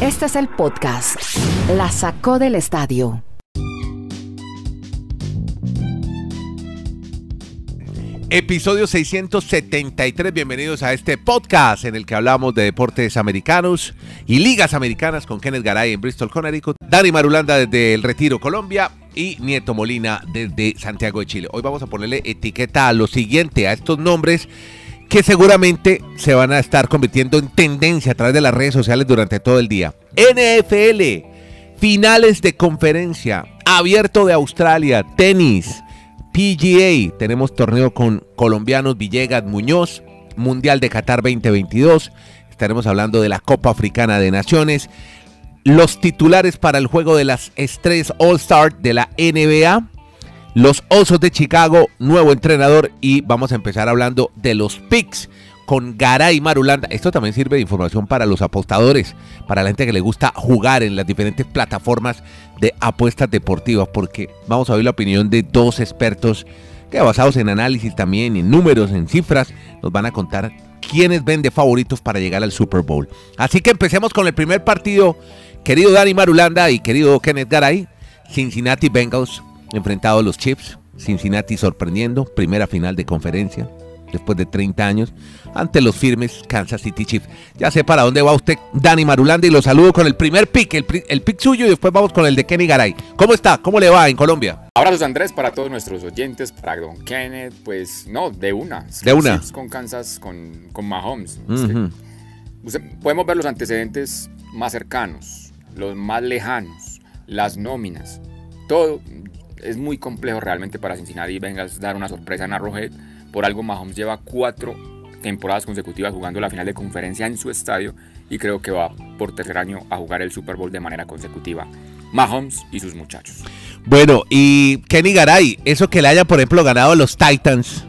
Este es el podcast. La sacó del estadio. Episodio 673, bienvenidos a este podcast en el que hablamos de deportes americanos y ligas americanas con Kenneth Garay en Bristol, Connecticut, Dani Marulanda desde El Retiro, Colombia y Nieto Molina desde Santiago de Chile. Hoy vamos a ponerle etiqueta a lo siguiente, a estos nombres que seguramente se van a estar convirtiendo en tendencia a través de las redes sociales durante todo el día. NFL, finales de conferencia, abierto de Australia, tenis, PGA, tenemos torneo con colombianos Villegas Muñoz, Mundial de Qatar 2022, estaremos hablando de la Copa Africana de Naciones, los titulares para el juego de las estrellas All Star de la NBA, los Osos de Chicago, nuevo entrenador y vamos a empezar hablando de los picks con Garay Marulanda. Esto también sirve de información para los apostadores, para la gente que le gusta jugar en las diferentes plataformas de apuestas deportivas, porque vamos a oír la opinión de dos expertos que basados en análisis también, en números, en cifras, nos van a contar quiénes ven de favoritos para llegar al Super Bowl. Así que empecemos con el primer partido, querido Dani Marulanda y querido Kenneth Garay, Cincinnati Bengals enfrentado a los Chiefs, Cincinnati sorprendiendo, primera final de conferencia después de 30 años ante los firmes Kansas City Chiefs. Ya sé para dónde va usted, Dani Marulanda, y lo saludo con el primer pick, el, el pick suyo, y después vamos con el de Kenny Garay. ¿Cómo está? ¿Cómo le va en Colombia? Abrazos Andrés para todos nuestros oyentes, para Don Kenneth, pues no, de una. De una. Chiefs con Kansas, con, con Mahomes. podemos ver los antecedentes más cercanos, los más lejanos, las nóminas, todo es muy complejo realmente para Cincinnati Vengas dar una sorpresa en Arrowhead. Por algo Mahomes lleva cuatro temporadas consecutivas jugando la final de conferencia en su estadio y creo que va por tercer año a jugar el Super Bowl de manera consecutiva. Mahomes y sus muchachos. Bueno, y Kenny Garay, eso que le haya, por ejemplo, ganado a los Titans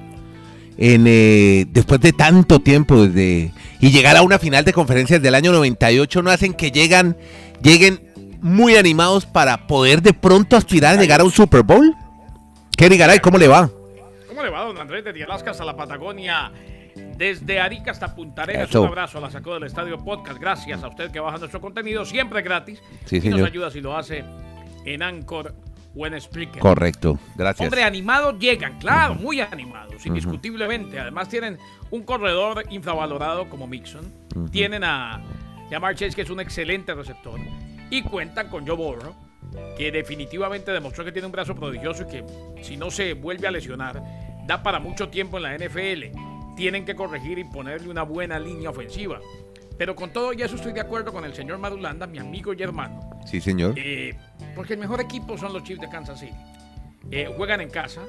eh, después de tanto tiempo desde, y llegar a una final de conferencia del año 98 no hacen que llegan, lleguen muy animados para poder de pronto aspirar a llegar a un Super Bowl. Kenny Garay, ¿cómo le va? ¿Cómo le va, don Andrés? Desde Alaska hasta la Patagonia, desde Arica hasta Punta Arenas. Un abrazo a la Sacó del Estadio Podcast. Gracias a usted que baja nuestro contenido, siempre gratis. Sí, y señor. nos ayuda si lo hace en Anchor o en Spreaker. Correcto, gracias. Hombre, animados llegan, claro, muy animados, indiscutiblemente. Además tienen un corredor infravalorado como Mixon. Tienen a Jamar Chase, que es un excelente receptor. Y cuentan con Joe Burrow, que definitivamente demostró que tiene un brazo prodigioso y que si no se vuelve a lesionar, da para mucho tiempo en la NFL. Tienen que corregir y ponerle una buena línea ofensiva. Pero con todo y eso estoy de acuerdo con el señor Madulanda, mi amigo y hermano. Sí, señor. Eh, porque el mejor equipo son los Chiefs de Kansas City. Eh, juegan en casa.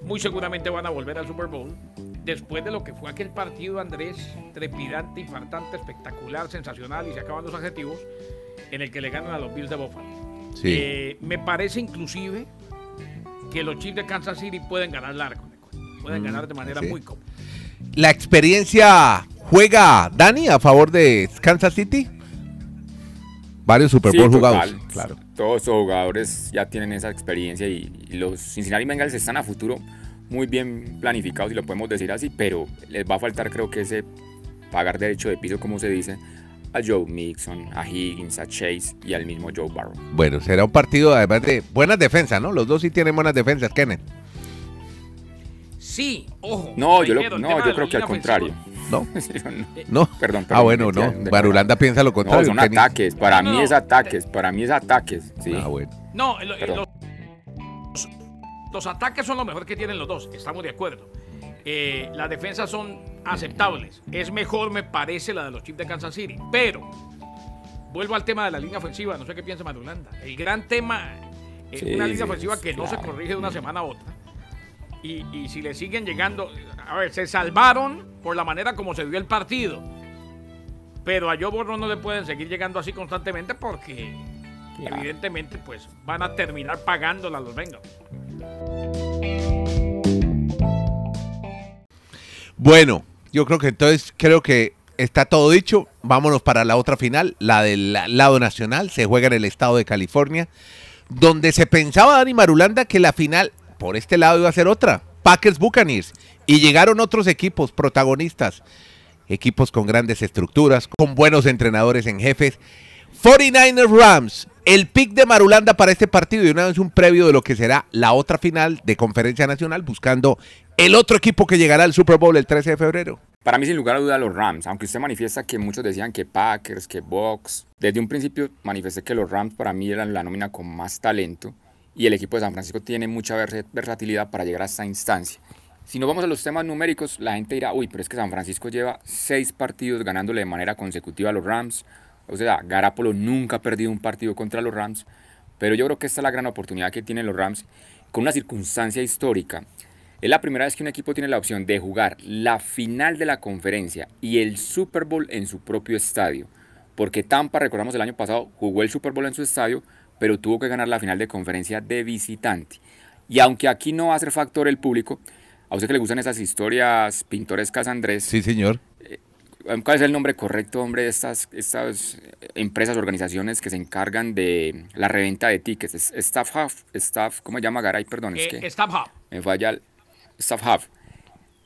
Muy seguramente van a volver al Super Bowl. Después de lo que fue aquel partido, Andrés, trepidante, infartante, espectacular, sensacional, y se acaban los adjetivos, en el que le ganan a los Bills de Buffalo. Sí. Eh, me parece inclusive que los Chiefs de Kansas City pueden ganar largo. Pueden ganar de manera Mm, sí. muy cómoda. La experiencia juega Dani a favor de Kansas City. Varios Super Sí, Bowl total. jugados. Claro. Todos estos jugadores ya tienen esa experiencia y, y los Cincinnati Bengals están a futuro muy bien planificados, si lo podemos decir así, pero les va a faltar creo que ese pagar derecho de piso, como se dice, a Joe Mixon, a Higgins, a Chase y al mismo Joe Barrow. Bueno, será un partido además de buenas defensas, ¿no? Los dos sí tienen buenas defensas, Kenneth. Sí, ojo. No, yo, lo- no, yo creo que al contrario. ¿No? no, ¿No? Perdón, Ah, perdón, bueno, me no. Barulanda piensa lo No, contrario. son Kenny. ataques. Para No, mí no, es no. ataques. Para mí es ataques. Sí. Ah, bueno. No, lo- los ataques son lo mejor que tienen los dos, estamos de acuerdo. Eh, las defensas son aceptables. Es mejor, me parece, la de los Chiefs de Kansas City. Pero, vuelvo al tema de la línea ofensiva, no sé qué piensa Madulanda. El gran tema es Sí, una línea ofensiva que no se corrige de una semana a otra. Y, y si le siguen llegando, a ver, se salvaron por la manera como se dio el partido. Pero a Joe Burrow no le pueden seguir llegando así constantemente porque Claro. evidentemente pues van a terminar pagándola a los Bengals. Bueno, yo creo que entonces creo que está todo dicho. Vámonos para la otra final, la del la- lado nacional. Se juega en el estado de California, donde se pensaba, Dani Marulanda, que la final por este lado iba a ser otra. Packers Buccaneers. Y llegaron otros equipos protagonistas. equipos con grandes estructuras, con buenos entrenadores en jefes. 49ers Rams, el pick de Marulanda para este partido y una vez un previo de lo que será la otra final de Conferencia Nacional, buscando el otro equipo que llegará al Super Bowl el 13 de febrero. Para mí, sin lugar a duda, los Rams, aunque usted manifiesta que muchos decían que Packers, que Bucks, desde un principio manifesté que los Rams para mí eran la nómina con más talento y el equipo de San Francisco tiene mucha versatilidad para llegar a esta instancia. Si nos vamos a los temas numéricos, la gente dirá, uy, pero es que San Francisco lleva seis partidos ganándole de manera consecutiva a los Rams. O sea, Garapolo nunca ha perdido un partido contra los Rams. Pero yo creo que esta es la gran oportunidad que tienen los Rams con una circunstancia histórica. Es la primera vez que un equipo tiene la opción de jugar la final de la conferencia y el Super Bowl en su propio estadio. Porque Tampa, recordamos el año pasado, jugó el Super Bowl en su estadio, pero tuvo que ganar la final de conferencia de visitante. Y aunque aquí no va a ser factor el público, a usted que le gustan esas historias pintorescas, Andrés. Sí, señor. Eh, ¿Cuál es el nombre correcto, hombre, de estas, estas empresas, organizaciones que se encargan de la reventa de tickets? Staff Hub, Staff, ¿cómo se llama Garay? Perdón, es eh, que Staff Hub. Me falla el Staff Hub.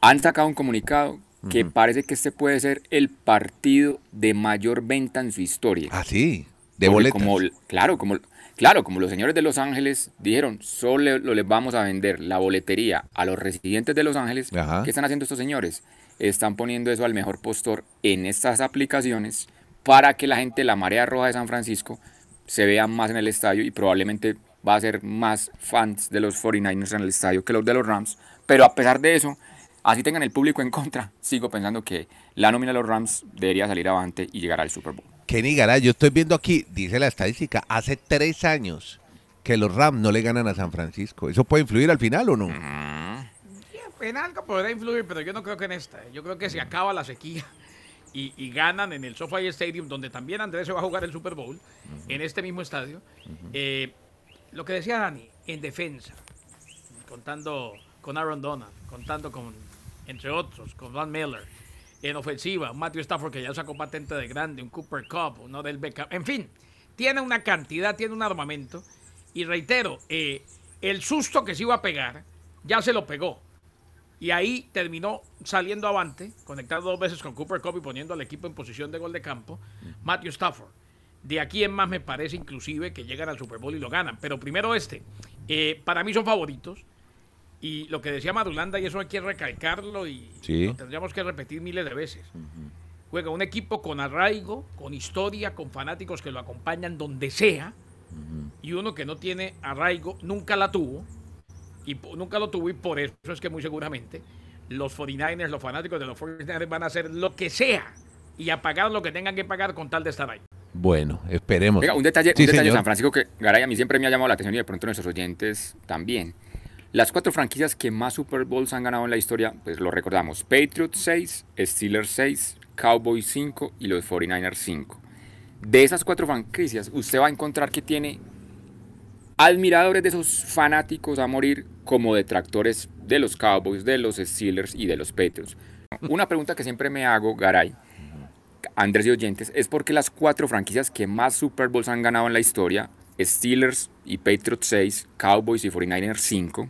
Han sacado un comunicado que parece que este puede ser el partido de mayor venta en su historia. Ah, sí, de boletas. Como, claro, como Claro, como los señores de Los Ángeles dijeron, solo lo les vamos a vender la boletería a los residentes de Los Ángeles. ¿Qué están haciendo estos señores? Están poniendo eso al mejor postor en estas aplicaciones para que la gente de la marea roja de San Francisco se vea más en el estadio y probablemente va a ser más fans de los 49ers en el estadio que los de los Rams. Pero a pesar de eso, así tengan el público en contra, sigo pensando que la nómina de los Rams debería salir avante y llegar al Super Bowl. Kenny Garay, yo estoy viendo aquí, dice la estadística, hace tres años que los Rams no le ganan a San Francisco. ¿Eso puede influir al final o no? en algo podrá influir, pero yo no creo que en esta. Yo creo que se acaba la sequía y, ganan en el SoFi Stadium, donde también Andrés se va a jugar el Super Bowl, en este mismo estadio. Eh, lo que decía Dani, en defensa, contando con Aaron Donald, contando con, entre otros, con Van Miller en ofensiva, Matthew Stafford que ya sacó patente de grande, un Cooper Cup, uno del Beckham, en fin, tiene una cantidad, tiene un armamento. Y reitero, eh, el susto que se iba a pegar, ya se lo pegó. Y ahí terminó saliendo avante, conectado dos veces con Cooper Cup y poniendo al equipo en posición de gol de campo, Matthew Stafford. De aquí en más me parece inclusive que llegan al Super Bowl y lo ganan. Pero primero este, eh, para mí son favoritos. Y lo que decía Madulanda, y eso hay que recalcarlo y lo tendríamos que repetir miles de veces. Juega un equipo con arraigo, con historia, con fanáticos que lo acompañan donde sea. Y uno que no tiene arraigo, nunca la tuvo. Y nunca lo tuvo y por eso es que muy seguramente los 49ers, los fanáticos de los 49ers van a hacer lo que sea y a pagar lo que tengan que pagar con tal de estar ahí. Bueno, esperemos. un detalle, un detalle de San Francisco que Garay a mí siempre me ha llamado la atención y de pronto nuestros oyentes también. Las cuatro franquicias que más Super Bowls han ganado en la historia, pues lo recordamos, Patriots 6, Steelers 6, Cowboys 5 y los 49ers 5. De esas cuatro franquicias, usted va a encontrar que tiene admiradores de esos fanáticos a morir como detractores de los Cowboys, de los Steelers y de los Patriots. Una pregunta que siempre me hago, Garay, Andrés y oyentes, es porque las cuatro franquicias que más Super Bowls han ganado en la historia, Steelers y Patriots 6, Cowboys y 49ers 5,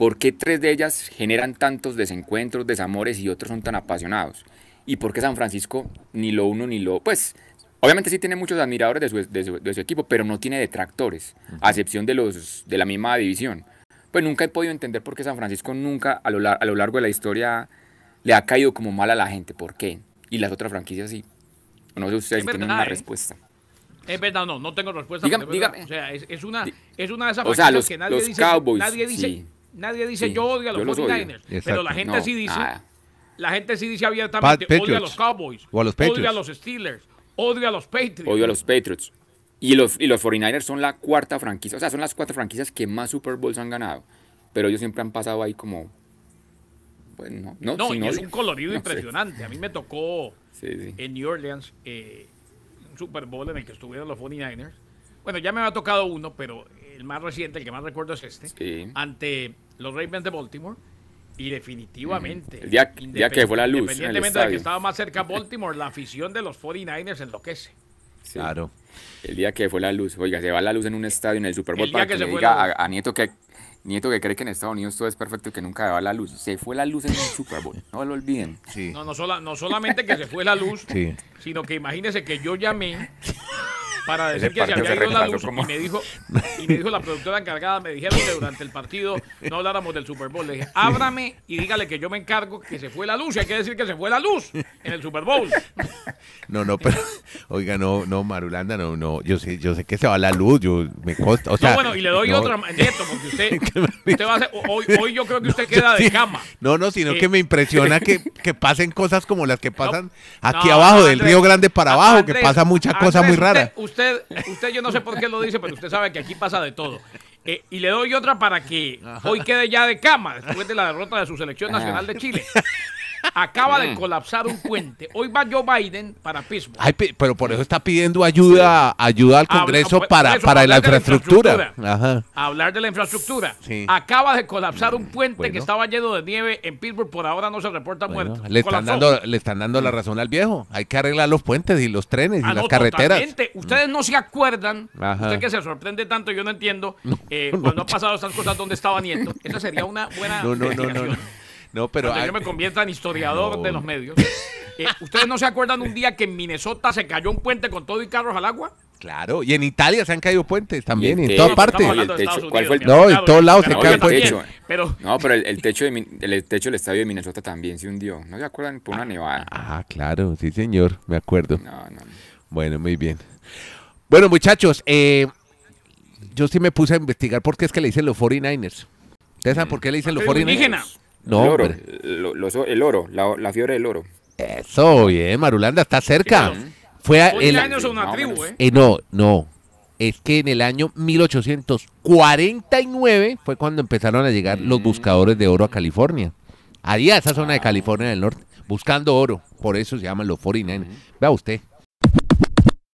¿Por qué tres de ellas generan tantos desencuentros, desamores y otros son tan apasionados? ¿Y por qué San Francisco ni lo uno ni lo... Pues obviamente sí tiene muchos admiradores de su, equipo, pero no tiene detractores, a excepción de los de la misma división. Pues nunca he podido entender por qué San Francisco nunca a lo, a lo largo de la historia le ha caído como mal a la gente. ¿Por qué? Y las otras franquicias sí. No sé si ustedes tienen una ¿eh? respuesta. Es verdad, no, no tengo respuesta. Dígame, O sea, es, una, es una de esas o sea, los, que nadie los dice. Cowboys, nadie dice Nadie dice yo odio a los 49ers, pero la gente sí dice, la gente sí dice abiertamente odio a los Cowboys, o a los odio a los Steelers, odio a los Patriots. Odio a los Patriots. Y los, y los 49ers son la cuarta franquicia, o sea, son las cuatro franquicias que más Super Bowls han ganado. Pero ellos siempre han pasado ahí como... Bueno, no, no, y es un colorido impresionante. A mí me tocó en New Orleans eh, un Super Bowl en el que estuvieron los 49ers. Bueno, ya me había tocado uno, pero el más reciente, el que más recuerdo es este, ante los Ravens de Baltimore. Y definitivamente, el día, que fue la luz. Independientemente de que estaba más cerca Baltimore, la afición de los 49ers enloquece. Claro. El día que fue la luz, oiga, se va la luz en un estadio en el Super Bowl para que, le diga a, Nieto que, Nieto que cree que en Estados Unidos todo es perfecto y que nunca va la luz. Se fue la luz en un Super Bowl, no lo olviden. Sí. No, no, sola- no solamente que se fue la luz, Sí. sino que imagínese que yo llamé para decir que se había ido la luz como- y me dijo y me dijo la productora encargada, me dijeron que durante el partido no habláramos del Super Bowl. Le dije, ábrame y dígale que yo me encargo que se fue la luz. Y hay que decir que se fue la luz en el Super Bowl. No, no, pero, oiga, no, no, Marulanda, no, no, yo sé, yo sé que se va la luz, yo, me consta, o sea. no, bueno, y le doy no, otra, Nieto, porque usted, usted va a hacer, hoy, hoy yo creo que usted queda Sí. de cama. No, no, sino Eh, que me impresiona que, que pasen cosas como las que pasan aquí abajo, del Andrés, Río Grande para abajo, Andrés, que pasa mucha cosa muy Andrés, rara. Usted, usted, usted, yo no sé por qué lo dice, pero usted sabe que aquí pasa de todo. Eh, y le doy otra para que hoy quede ya de cama después de la derrota de su selección nacional de Chile. Acaba de colapsar un puente. Hoy va Joe Biden para Pittsburgh. Ay, pero por eso está pidiendo ayuda, ayuda al Congreso para, eso, para la infraestructura. Ajá. hablar de la infraestructura. Sí. Acaba de colapsar un puente Bueno. que estaba lleno de nieve en Pittsburgh. Por ahora no se reporta Bueno, muerto. le, están Colapsó. dando, le están dando la razón al viejo. Hay que arreglar los puentes y los trenes y Ah, las carreteras. totalmente. Ustedes no se acuerdan, Ajá. usted que se sorprende tanto, yo no entiendo, eh, no, cuando ha pasado estas cosas, ¿dónde estaba Nieto? Esa sería una buena No, no, no, no, no. pero Cuando hay- yo me convierta en historiador No. de los medios. Eh, ¿Ustedes no se acuerdan un día que en Minnesota se cayó un puente con todo y carros al agua? claro, y en Italia se han caído puentes también, Y en todas partes. estamos hablando de el techo, Estados ¿cuál fue el- Unidos, No, en todos lados se también, puentes. Pero No, pero el, el techo de, el, techo del estadio de Minnesota también se hundió. ¿No se acuerdan? Por una nevada. Ah, claro, sí, señor, me acuerdo. No, no. no. Bueno, muy bien. Bueno, muchachos, eh, yo sí me puse a investigar por qué es que le dicen los 49ers. ¿Ustedes saben por qué le dicen los Tribu 49ers? indígena. No, el oro, hombre. lo- los- el oro, la, la fiebre del oro. Eso, bien, Marulanda, está cerca. Sí, Fue a- el- años son una tribu. ¿eh? eh, no, no. Es que en el año 1849 fue cuando empezaron a llegar los buscadores de oro a California. Allí a esa zona de California del Norte, buscando oro. Por eso se llaman los 49ers. Vea usted.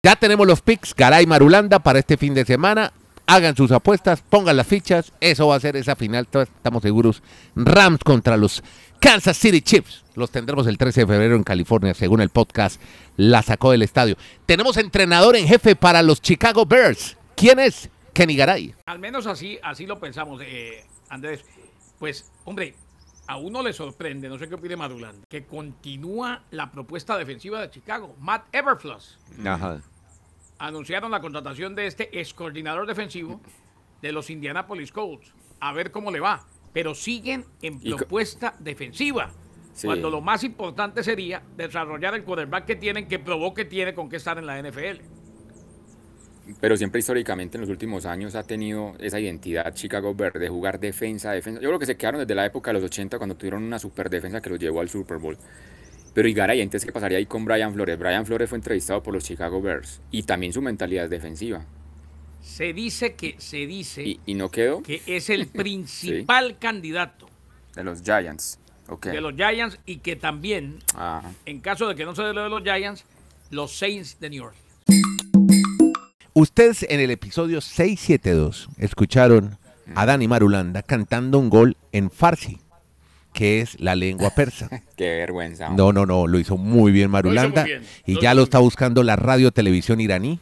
Ya tenemos los picks, Garay Marulanda, para este fin de semana. Hagan sus apuestas, pongan las fichas. Eso va a ser esa final, estamos seguros. Rams contra los Kansas City Chiefs. Los tendremos el 13 de febrero en California, según el podcast La sacó del estadio. Tenemos entrenador en jefe para los Chicago Bears. ¿Quién es? Kenny Garay. Al menos así, así lo pensamos, eh, Andrés. Pues, hombre, a uno le sorprende, no sé qué opine Madulán, que continúa la propuesta defensiva de Chicago. Matt Everfluss Ajá. Anunciaron la contratación de este ex coordinador defensivo de los Indianapolis Colts. A ver cómo le va. Pero siguen en propuesta defensiva. Sí. Cuando lo más importante sería desarrollar el quarterback que tienen, que probó que tiene con que estar en la NFL. Pero siempre históricamente en los últimos años ha tenido esa identidad Chicago Bears de jugar defensa, defensa. Yo creo que se quedaron desde la época de los 80 cuando tuvieron una super defensa que los llevó al Super Bowl. Pero y Garay, entonces, ¿qué pasaría ahí con Brian Flores? Brian Flores fue entrevistado por los Chicago Bears y también su mentalidad es defensiva. Se dice que se dice Y, y no quedó que es el principal candidato de los Giants. De los Giants y que también, Ah, en caso de que no se dé lo de los Giants, los Saints de New York. Ustedes en el episodio 672 escucharon a Dani Marulanda cantando un gol en Farsi, que es la lengua persa. qué vergüenza. No, no, no, lo hizo muy bien Marulanda. muy bien, Y lo ya lo está buscando la radio televisión iraní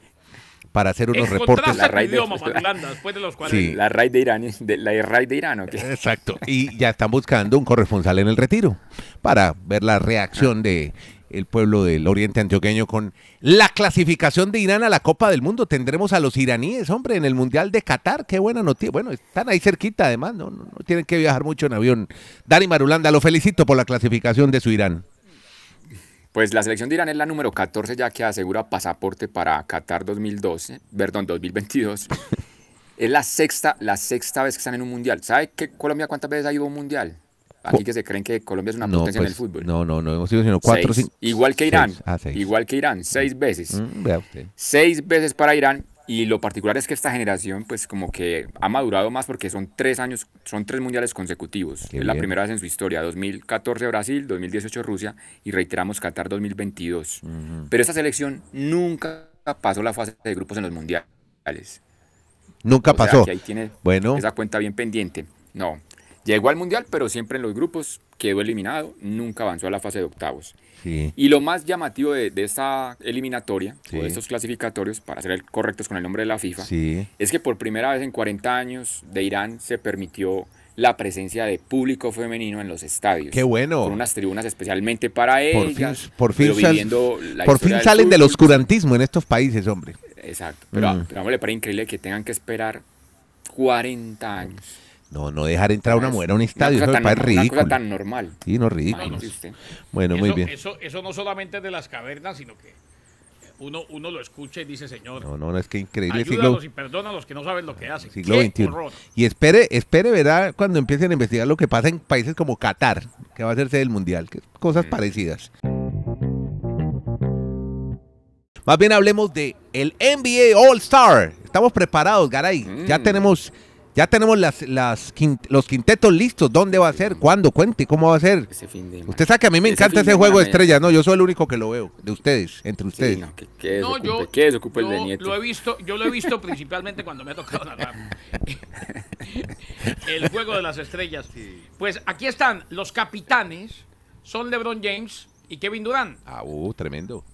para hacer unos reportes. La raíz de- idioma, después de los 40. Sí. La raíz de Irán, de, la raíz de Irán, ¿o qué? Exacto. Y ya están buscando un corresponsal en el retiro para ver la reacción de el pueblo del Oriente Antioqueño con la clasificación de Irán a la Copa del Mundo. Tendremos a los iraníes, hombre, en el Mundial de Qatar. Qué buena noticia. Bueno, están ahí cerquita además, no, no, no tienen que viajar mucho en avión. Dani Marulanda, lo felicito por la clasificación de su Irán. Pues la selección de Irán es la número 14 ya que asegura pasaporte para Qatar 2012, perdón, 2022. es la sexta, la sexta vez que están en un mundial. ¿Sabe que Colombia cuántas veces ha ido a un mundial? Aquí que se creen que Colombia es una No, potencia en el pues, fútbol. no, no, no hemos sido sino cuatro, Seis. cinco. Igual que Irán. Seis. Ah, seis. Igual que Irán, seis veces. Mm, vea usted. Seis veces para Irán. Y lo particular es que esta generación, pues como que ha madurado más porque son tres años, son tres mundiales consecutivos. Qué es la primera vez en su historia. 2014 Brasil, 2018 Rusia y reiteramos Qatar 2022. Pero esta selección nunca pasó la fase de grupos en los mundiales. Nunca O sea, pasó. que ahí tiene Bueno. esa cuenta bien pendiente. No. Llegó al Mundial, pero siempre en los grupos quedó eliminado, nunca avanzó a la fase de octavos. Sí. Y lo más llamativo de, de esta eliminatoria, Sí. o de estos clasificatorios, para ser correctos con el nombre de la FIFA, Sí. es que por primera vez en 40 años de Irán se permitió la presencia de público femenino en los estadios. Qué bueno. Con unas tribunas especialmente para Por fin, por fin, sal- por fin del salen del fútbol. oscurantismo en estos países, hombre. Exacto. Pero, Mm. pero a mí me parece increíble que tengan que esperar 40 años. No, no dejar entrar a una mujer a un estadio, cosa eso me parece normal, Una ridículo. cosa tan normal. Sí, no, ridículo. Bueno, muy bien. Eso, eso no solamente es de las cavernas, sino que uno, uno lo escucha y dice, señor, No, no, no, es que increíble. Siglo, y perdona a los que no saben lo que hacen. siglo ¡Qué XXI. Y espere, espere, verá cuando empiecen a investigar lo que pasa en países como Qatar, que va a hacerse del Mundial, que cosas parecidas. Más bien hablemos de el NBA All Star. Estamos preparados, Garay. Ya Mm. tenemos, ya tenemos las, los quintetos listos. ¿Dónde va a ser? ¿Cuándo? Cuente, ¿cómo va a ser? Ese fin de Usted sabe que a mí me ese encanta ese de juego de estrellas, ¿no? Yo soy el único que lo veo, de ustedes, entre ustedes. Sí, no, que, que No, yo, que el de Nieto. lo he visto, yo lo he visto principalmente cuando me ha tocado narrar el juego de las estrellas. Pues aquí están los capitanes, son LeBron James y Kevin Durant Ah, uh, tremendo.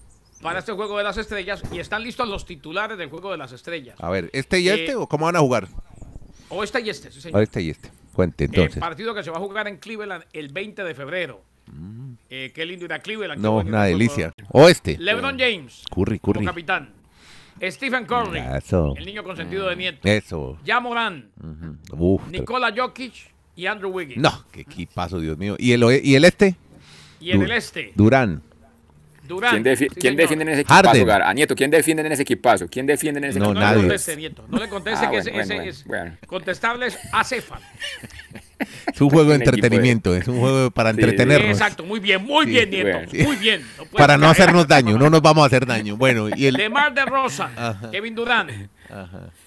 para este juego de las estrellas y están listos los titulares del juego de las estrellas. A ver, ¿este y Eh, este o cómo van a jugar? O este y este, sí señor. ver, este y este. Cuente El entonces. partido que se va a jugar en Cleveland el 20 de febrero. Eh, qué lindo ir a Cleveland. Mm. No, una delicia. O este. LeBron James Curry, como curry. capitán. Stephen Curry, Eso. el niño consentido de Nieto. Eso. Ya Morán. Uf, Nikola Jokic y Andrew Wiggins. No, qué equipazo, Dios mío. ¿Y el, y el este? Y en Du- el este, Durán. Durant. ¿Quién, defi- Sí, quién señor. defiende en ese equipazo, Harden. Gar? A Nieto, ¿quién defiende en ese equipazo? ¿Quién defiende en ese No, No equipazo? le nadie. conteste, Nieto. No le conteste Ah, que bueno, ese, ese bueno, es bueno. contestarles acéfalo. Es un juego de de- entretenimiento, es un juego para Sí, entretenernos. Exacto, muy bien, muy Sí, bien, Nieto. bueno. Muy bien. No Para no hacernos daño, no nos vamos a hacer daño. Bueno, y el. DeMar DeRozan, Kevin Durant,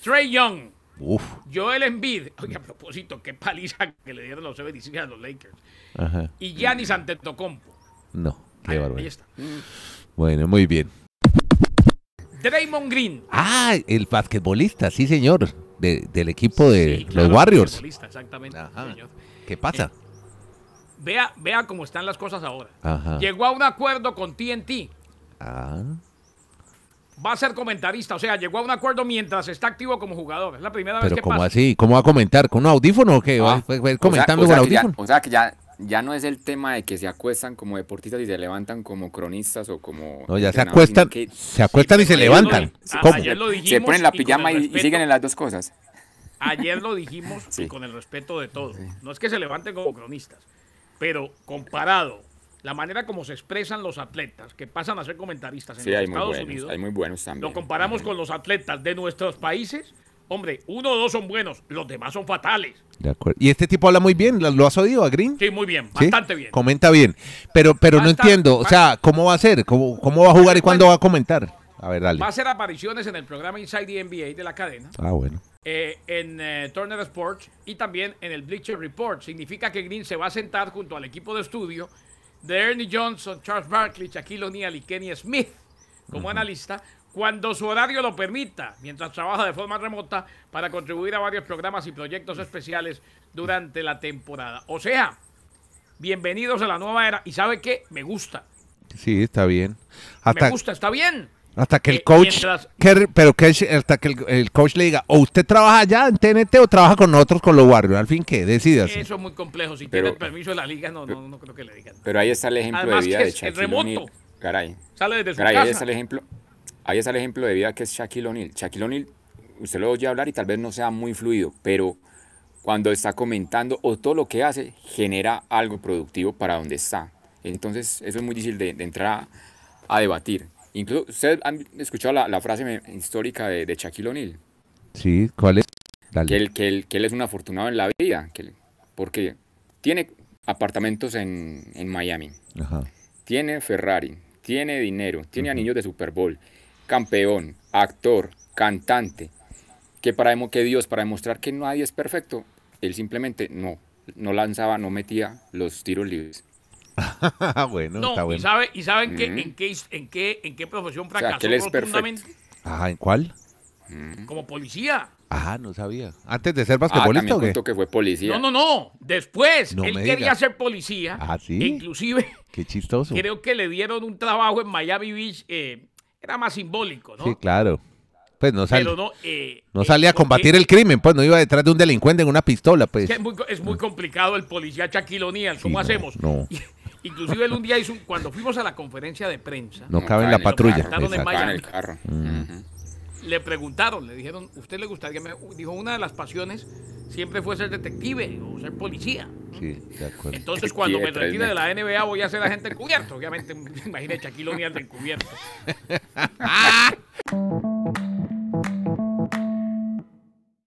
Trey Young, Uf. Joel Embiid. Oye, a propósito, qué paliza que le dieron los 76 a los Lakers. Ajá. Y Giannis Antetokounmpo. No, qué Ahí, está. Bueno, muy bien. Draymond Green. Ah, el basquetbolista, sí, señor. de- del equipo de Sí, claro, los Warriors. Exactamente, Ajá. señor. ¿Qué pasa? Vea, vea cómo están las cosas ahora. Ajá. Llegó a un acuerdo con TNT. Ah, Va a ser comentarista, o sea, llegó a un acuerdo mientras está activo como jugador. Es la primera vez pero que ¿cómo pasa. así? ¿Cómo va a comentar? ¿Con un audífono o qué? ¿Va- Ah, o sea- comentando o sea con ya- audífono? o sea que ya, ya no es el tema de que se acuestan como deportistas y se levantan como cronistas o como. No, ya se acuestan, que se acuestan y se lo levantan. a- ¿Cómo? ayer lo dijimos se ponen la y pijama y, y respeto- siguen en las dos cosas. Ayer lo dijimos y Sí. con el respeto de todos. No es que se levanten como cronistas, pero comparado la manera como se expresan los atletas que pasan a ser comentaristas en Sí, los hay muy Estados buenos. Unidos, Hay muy buenos también. lo comparamos con los atletas de nuestros países, hombre, uno o dos son buenos, los demás son fatales. De acuerdo. Y este tipo habla muy bien, ¿lo, has oído a Green? Sí, muy bien, ¿Sí? bastante bien. Comenta bien. Pero, pero no entiendo, o sea, ¿cómo va a ser? ¿Cómo, cómo va a jugar y cuándo va a comentar? A ver, dale. Va a hacer apariciones en el programa Inside the NBA de la cadena, Ah, bueno. eh, en eh, Turner Sports y también en el Bleacher Report. Significa que Green se va a sentar junto al equipo de estudio de Ernie Johnson, Charles Barkley, Shaquille O'Neal y Kenny Smith como analista cuando su horario lo permita, mientras trabaja de forma remota para contribuir a varios programas y proyectos especiales durante la temporada. O sea, bienvenidos a la nueva era. ¿Y sabe qué? Me gusta. Sí, está bien. Hasta, Me gusta, está bien. hasta que el Eh, coach, mientras- que- pero que hasta que el, el coach le diga, o usted trabaja allá en TNT o trabaja con nosotros con los Warriors. Al fin, ¿qué? Decídase. Eso es muy complejo. Si Pero- tiene el permiso de la liga, no, no, no creo que le digan. Pero ahí está el ejemplo Además de vida que de es- Shaquille remoto. O'Neal. Caray. Sale desde su Caray, ahí está el ejemplo. Ahí está el ejemplo de vida que es Shaquille O'Neal. Shaquille O'Neal, usted lo oye hablar y tal vez no sea muy fluido, pero cuando está comentando o todo lo que hace genera algo productivo para donde está. Entonces, eso es muy difícil de, de entrar a, a debatir. Incluso, ¿ustedes han escuchado la, la frase histórica de, de Shaquille O'Neal? Sí, ¿cuál es? Que él, que, él, que él es un afortunado en la vida, que él- porque tiene apartamentos en, en Miami, Ajá. tiene Ferrari, tiene dinero, tiene anillos de Super Bowl, campeón, actor, cantante, que, para, demo- que Dios, para demostrar que nadie es perfecto, él simplemente no, no lanzaba, no metía los tiros libres. bueno, No, está y, bueno. sabe, y saben en, qué, en, qué, en qué profesión sea, fracasó que él es perfecto. rotundamente. Ajá, ¿en cuál? como policía. Ah, no sabía. ¿Antes de ser Ah, basquetbolista también o qué? contó que fue policía. No, no, no. Después, No él quería diga. ser policía. Ah, ¿sí? E inclusive, Qué chistoso. creo que le dieron un trabajo en Miami Beach. eh, era más simbólico, ¿no? Sí, claro. Pues no, sal- no. eh, no eh, salía a porque combatir el crimen, pues no iba detrás de un delincuente en una pistola, pues. Es, que es muy, es muy complicado el policía Shaquille O'Neal. ¿Cómo Sí, no, hacemos? no. Inclusive él un día hizo, un- cuando fuimos a la conferencia de prensa, No cabe en la patrulla. en Miami. el carro. Le preguntaron, le dijeron, ¿usted le gustaría? Me, dijo, una de las pasiones siempre fue ser detective o ser policía. Sí, de acuerdo. Entonces, cuando me retire de la NBA, voy a ser agente encubierto. Obviamente, imagínate Shaquille O'Neal de encubierto.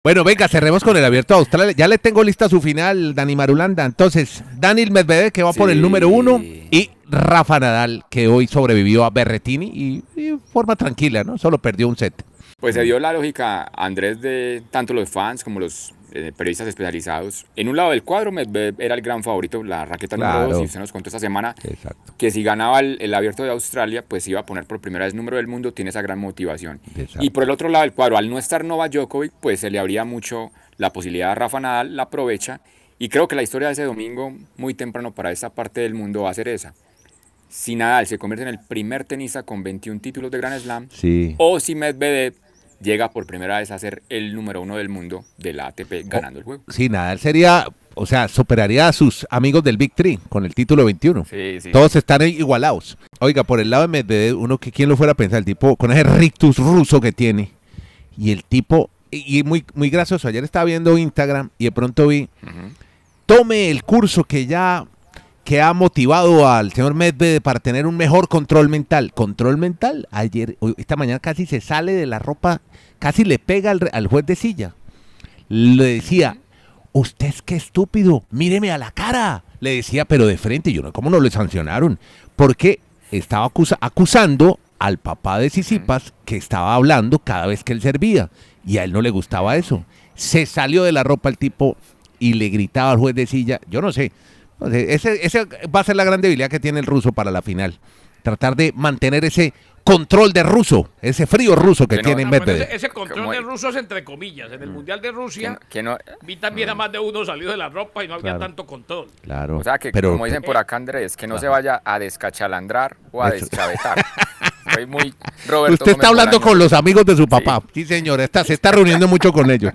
Bueno, venga, cerremos con el abierto de Australia. Ya le tengo lista su final, Dani Marulanda. Entonces, Daniel Medvedev, que va por el número uno, y Rafa Nadal, que hoy sobrevivió a Berretini y, y de forma tranquila, ¿no? Solo perdió un set. Pues se dio la lógica, Andrés, de tanto los fans como los eh, periodistas especializados. En un lado del cuadro, Medvedev era el gran favorito, la raqueta Claro. número 2, y usted nos contó esta semana Exacto. que si ganaba el, el abierto de Australia, pues iba a poner por primera vez número del mundo, tiene esa gran motivación. Exacto. Y por el otro lado del cuadro, al no estar Novak Djokovic, pues se le abría mucho la posibilidad a Rafa Nadal, la aprovecha. Y creo que la historia de ese domingo, muy temprano para esta parte del mundo, va a ser esa. Si Nadal se convierte en el primer tenista con 21 títulos de Grand Slam, Sí. o si Medvedev llega por primera vez a ser el número uno del mundo de la ATP ganando el juego. Sí, Nadal sería, o sea, superaría a sus amigos del Big Three con el título 21. Sí, sí. Todos están igualados. Oiga, por el lado de Medvedev, uno que quién lo fuera a pensar, el tipo con ese rictus ruso que tiene. Y el tipo, y, y muy, muy gracioso, ayer estaba viendo Instagram y de pronto vi, Ujú. tome el curso que ya, que ha motivado al señor Medvedev para tener un mejor control mental. Control mental, ayer, esta mañana casi se sale de la ropa, casi le pega al, juez de silla. Le decía, usted es que estúpido, míreme a la cara. Le decía, pero de frente, yo no, ¿cómo no le sancionaron? Porque estaba acusa- acusando al papá de Sisipas que estaba hablando cada vez que él servía. Y a él no le gustaba eso. Se salió de la ropa el tipo y le gritaba al juez de silla. Yo no sé. No sé, ese, ese va a ser la gran debilidad que tiene el ruso para la final. Tratar de mantener ese control de ruso, ese frío ruso que Que no- tiene Ah, bueno, Medvedev. ese, ese control de rusos entre comillas. En el Mundial de Que Rusia no- que no- vi también a más de uno salido de la ropa y no había Claro. tanto control. Claro. o sea que, pero, como dicen por acá Andrés, que no se vaya a descachalandrar o a Eso. deschavetar. Soy muy Roberto Usted está Gómez hablando con los amigos de su papá. Sí, señor, está, se está reuniendo mucho con ellos.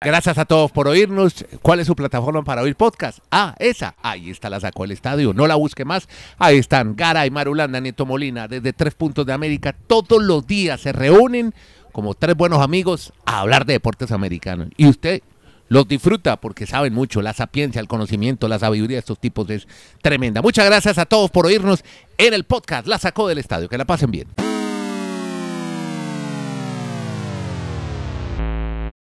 Gracias a todos por oírnos. ¿Cuál es su plataforma para oír podcast? Ah, esa. Ahí está, la sacó el estadio. No la busque más. Ahí están Garay, Marulanda, Nieto Molina, desde tres puntos de América. Todos los días se reúnen como tres buenos amigos a hablar de deportes americanos. Y usted los disfruta porque saben mucho. La sapiencia, el conocimiento, la sabiduría de estos tipos es tremenda. Muchas gracias a todos por oírnos en el podcast. La sacó del estadio. Que la pasen bien.